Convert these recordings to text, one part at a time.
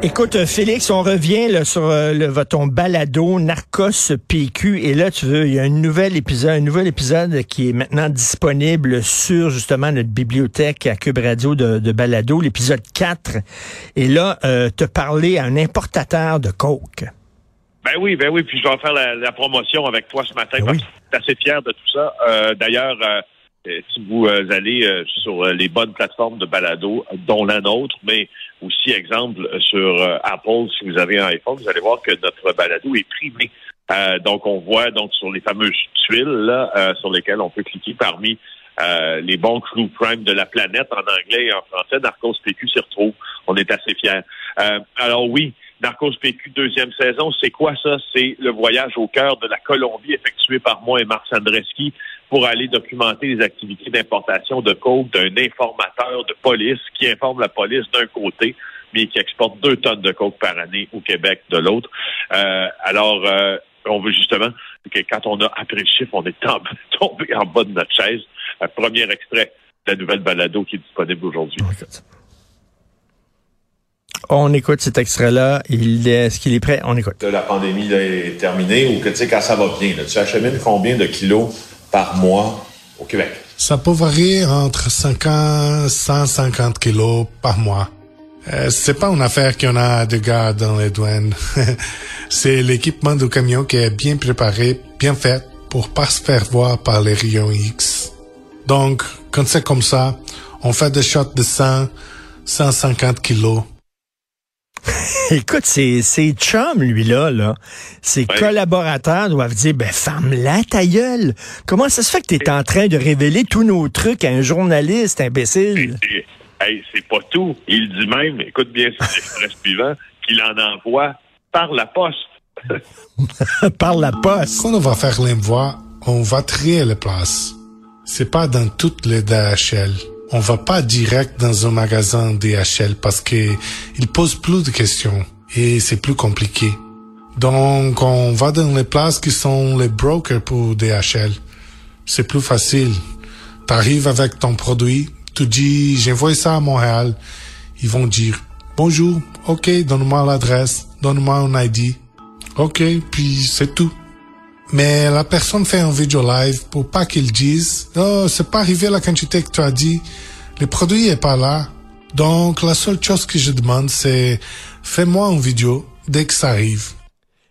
Écoute, euh, Félix, on revient là, sur euh, le, ton balado Narcos PQ. Et là, tu veux, il y a un nouvel épisode, un nouvel épisode qui est maintenant disponible sur justement notre bibliothèque à Cube Radio de, de balado, l'épisode 4. Et là, euh, te parler à un importateur de coke. Ben oui, ben oui, puis je vais faire la, promotion avec toi ce matin. Ben parce que suis assez fier de tout ça. Euh, D'ailleurs, si vous allez sur les bonnes plateformes de balado, dont la nôtre, mais aussi, exemple, sur euh, Apple, si vous avez un iPhone, vous allez voir que notre balado est primé. Euh, donc, on voit donc sur les fameuses tuiles là, euh, sur lesquelles on peut cliquer parmi les bons crew prime de la planète en anglais et en français. Narcos PQ s'y retrouve. On est assez fiers. alors oui, Narcos PQ deuxième saison, c'est quoi ça? C'est le voyage au cœur de la Colombie effectué par moi et Marc Sandreski pour aller documenter les activités d'importation de coke d'un informateur de police qui informe la police d'un côté, mais qui exporte deux tonnes de coke par année au Québec de l'autre. Euh, alors, euh, on veut justement que quand on a appris le chiffre, on est tombé en bas de notre chaise. Un premier extrait de la nouvelle balado qui est disponible aujourd'hui. On écoute cet extrait-là. Est-ce qu'il est prêt? On écoute. La pandémie est terminée ou que tu sais quand ça va bien, tu achemines combien de kilos par mois au Québec? Ça peut varier entre 50 et 150 kilos par mois. Euh, c'est pas une affaire qu'on a de gars dans les douanes. c'est l'équipement du camion qui est bien préparé, bien fait pour pas se faire voir par les rayons X. Donc, quand c'est comme ça, on fait des shots de 100, 150 kilos Écoute, c'est chum, lui-là, là. Ses collaborateurs doivent dire, ben, ferme-la ta gueule. Comment ça se fait que tu es en train de révéler tous nos trucs à un journaliste imbécile? Hey, c'est pas tout. Il dit même, écoute bien cet extrait suivant, qu'il en envoie par la poste. par la poste. Quand on va faire l'envoi, on va trier les places. C'est pas dans toutes les DHL on va pas direct dans un magasin DHL parce que il pose plus de questions et c'est plus compliqué. Donc, on va dans les places qui sont les brokers pour DHL. C'est plus facile. T'arrives avec ton produit, tu dis, j'envoie ça à Montréal. Ils vont dire, bonjour, ok, donne-moi l'adresse, donne-moi un ID. Ok, puis c'est tout. Mais la personne fait un vidéo live pour pas qu'il dise, oh, c'est pas arrivé la quantité que tu as dit. Le produit est pas là. Donc, la seule chose que je demande, c'est fais-moi une vidéo dès que ça arrive.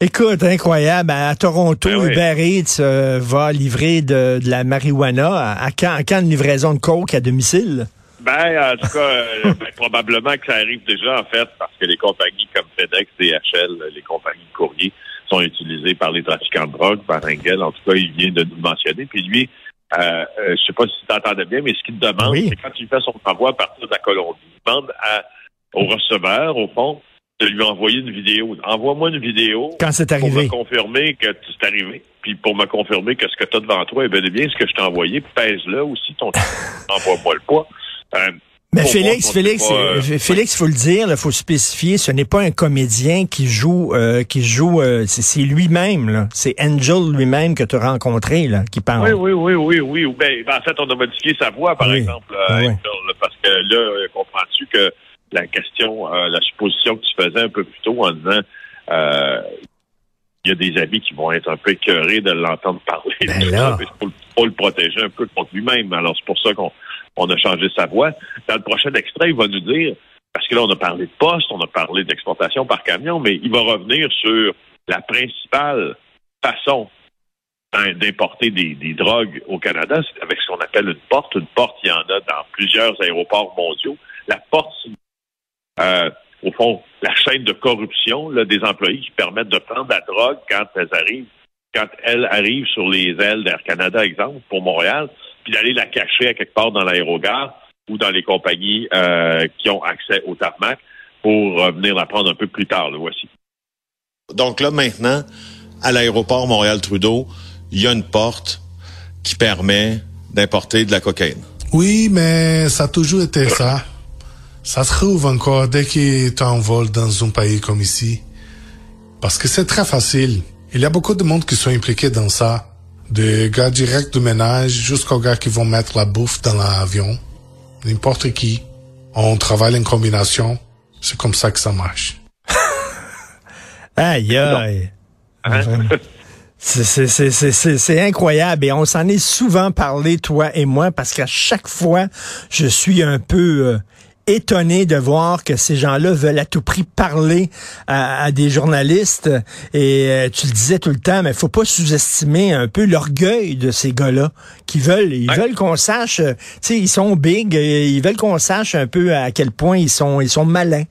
Écoute, incroyable. À Toronto, Ben oui. Uber Eats euh, va livrer de, de la marijuana. À quand, à quand une livraison de coke à domicile? Ben, en tout cas, euh, ben, probablement que ça arrive déjà, en fait, parce que les compagnies comme FedEx, DHL, les compagnies de courrier sont utilisées par les trafiquants de drogue, par Engel. En tout cas, il vient de nous mentionner. Puis lui, euh, euh, je sais pas si tu t'entendais bien, mais ce qu'il demande, Oui. c'est quand il fait son envoi à partir de la Colombie, il demande à, au receveur, au fond, de lui envoyer une vidéo. Envoie-moi une vidéo Quand c'est pour me arrivé. confirmer que c'est arrivé, puis pour me confirmer que ce que tu as devant toi est bel et bien ce que je t'ai envoyé, pèse-le aussi, ton envoie-moi le poids. Euh, Mais pour Félix, Félix, pas, euh, Félix, faut le dire, il faut spécifier, ce n'est pas un comédien qui joue, euh, qui joue, euh, c'est lui-même, là. C'est Angel lui-même que tu as rencontré, là, qui parle. Oui, oui, oui, oui, oui. Ben, ben, en fait, on a modifié sa voix, par Oui. exemple, euh, Ah oui. Parce que là, euh, comprends-tu que la question, euh, la supposition que tu faisais un peu plus tôt en disant, euh, il y a des amis qui vont être un peu écœurés de l'entendre parler. Ben de là. faut le protéger un peu contre lui-même. Alors, c'est pour ça qu'on on a changé sa voix. Dans le prochain extrait, il va nous dire, parce que là, on a parlé de poste, on a parlé d'exportation par camion, mais il va revenir sur la principale façon d'importer des, drogues au Canada, c'est avec ce qu'on appelle une porte. Une porte, il y en a dans plusieurs aéroports mondiaux. La porte, euh, au fond, la chaîne de corruption des employés qui permettent de prendre la drogue quand elles arrivent, quand elles arrivent sur les ailes d'Air Canada, exemple, pour Montréal, puis d'aller la cacher à quelque part dans l'aérogare ou dans les compagnies euh, qui ont accès au tarmac pour euh, venir la prendre un peu plus tard. Le voici. Donc là, maintenant, à l'aéroport Montréal-Trudeau, il y a une porte qui permet d'importer de la cocaïne. Oui, mais ça a toujours été ça. Ça se trouve encore dès qu'il t'envole dans un pays comme ici. Parce que c'est très facile. Il y a beaucoup de monde qui sont impliqués dans ça. Des gars directs du ménage jusqu'aux gars qui vont mettre la bouffe dans l'avion. N'importe qui. On travaille en combination. C'est comme ça que ça marche. aïe, aïe. C'est incroyable et on s'en est souvent parlé, toi et moi, parce qu'à chaque fois, je suis un peu euh, étonné de voir que ces gens-là veulent à tout prix parler à, des journalistes. Et euh, tu le disais tout le temps, mais faut pas sous-estimer un peu l'orgueil de ces gars-là qui veulent, ils veulent qu'on sache, euh, tu sais, ils sont big, ils veulent qu'on sache un peu à quel point ils sont, ils sont malins.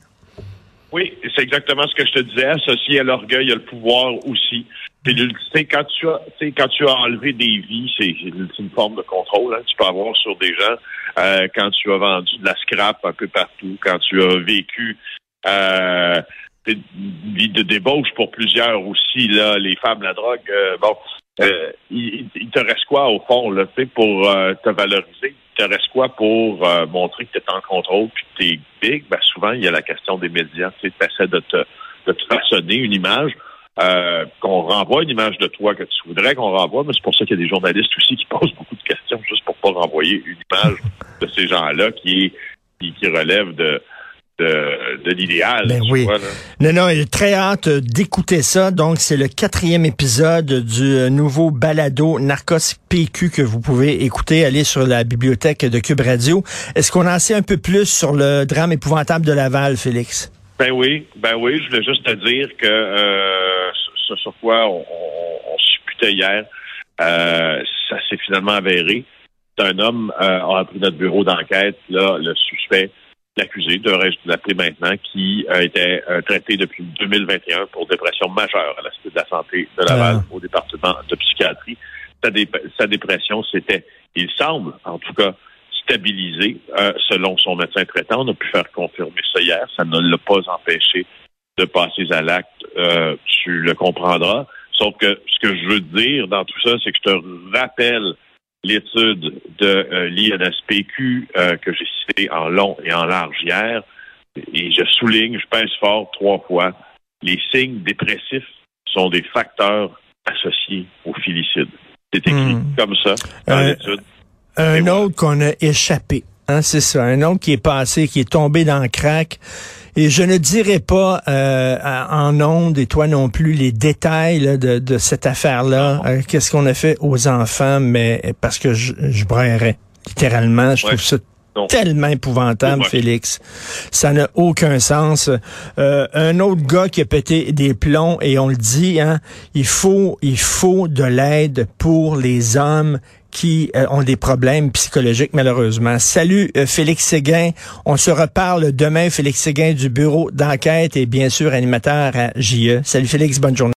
Oui, c'est exactement ce que je te disais. Associé à l'orgueil, il y a le pouvoir aussi. Puis, quand tu as, quand tu as enlevé des vies, c'est une forme de contrôle. Hein, tu peux avoir sur des gens. Euh, quand tu as vendu de la scrap un peu partout, quand tu as vécu euh, vie de débauche pour plusieurs aussi, là, les femmes, la drogue. Euh, bon, euh, il, te reste quoi au fond, là, pour te valoriser? Il te reste quoi pour montrer que tu es en contrôle puis que tu es big? Ben, souvent, il y a la question des médias. Tu essaies de te, de te façonner une image. Euh, qu'on renvoie une image de toi que tu voudrais qu'on renvoie, mais c'est pour ça qu'il y a des journalistes aussi qui posent beaucoup de questions juste pour pas renvoyer une image de ces gens-là qui, qui, qui relève de, de, de l'idéal. Ben oui. non, non, il est très hâte d'écouter ça. Donc, c'est le quatrième épisode du nouveau balado Narcos PQ que vous pouvez écouter. Aller sur la bibliothèque de Cube Radio. Est-ce qu'on en sait un peu plus sur le drame épouvantable de Laval, Félix? Ben oui, ben oui. Je voulais juste te dire que euh, ce sur quoi on, on, supputait hier, euh, ça s'est finalement avéré. C'est un homme euh, a appris notre bureau d'enquête, là, le suspect, l'accusé, devrais-je l'appeler maintenant, qui a été euh, traité depuis 2021 pour dépression majeure à la Cité de la Santé de Laval ah. au département de psychiatrie. Sa, sa dépression, c'était, il semble, en tout cas, stabilisé euh, selon son médecin traitant. On a pu faire confirmer ça hier. Ça ne l'a pas empêché de passer à l'acte. Euh, tu le comprendras. Sauf que ce que je veux dire dans tout ça, c'est que je te rappelle l'étude de euh, l'INSPQ que j'ai citée en long et en large hier. Et je souligne, je pèse fort trois fois, les signes dépressifs sont des facteurs associés au filicide. C'est écrit hmm. comme ça dans l'étude. Un autre qu'on a échappé. Hein, c'est ça, un autre qui est passé, qui est tombé dans le crack. Et je ne dirai pas euh, en ondes, et toi non plus, les détails de, cette affaire-là. Euh, qu'est-ce qu'on a fait aux enfants, mais parce que je, je littéralement. Je trouve ça tellement épouvantable, Félix. Ça n'a aucun sens. Euh, un autre gars qui a pété des plombs, et on le dit, hein, il faut, il faut de l'aide pour les hommes qui euh, ont des problèmes psychologiques, malheureusement. Salut, euh, Félix Séguin. On se reparle demain, Félix Séguin du bureau d'enquête et bien sûr animateur à JE. Salut, Félix. Bonne journée.